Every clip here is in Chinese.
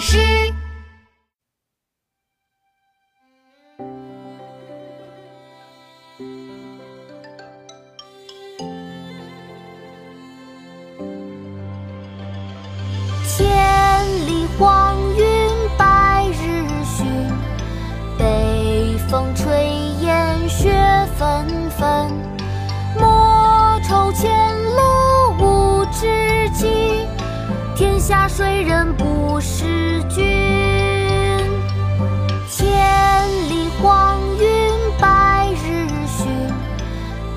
是。天下谁人不识君？千里黄云白日曛，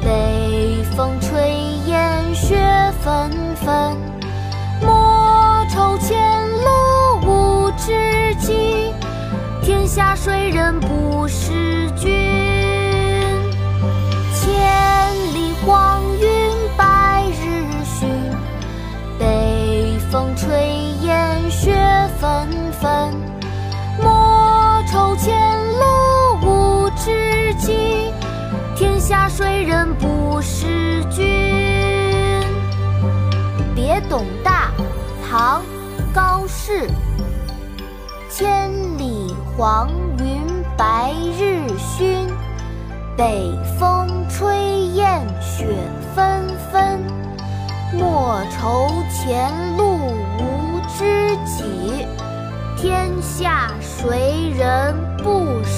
北风吹雁雪纷纷。莫愁前路无知己，天下谁人不识君？千里黄云白日曛，北风吹下谁人不识君？别董大，唐·高适。千里黄云白日曛，北风吹雁雪纷纷。莫愁前路无知己，天下谁人不识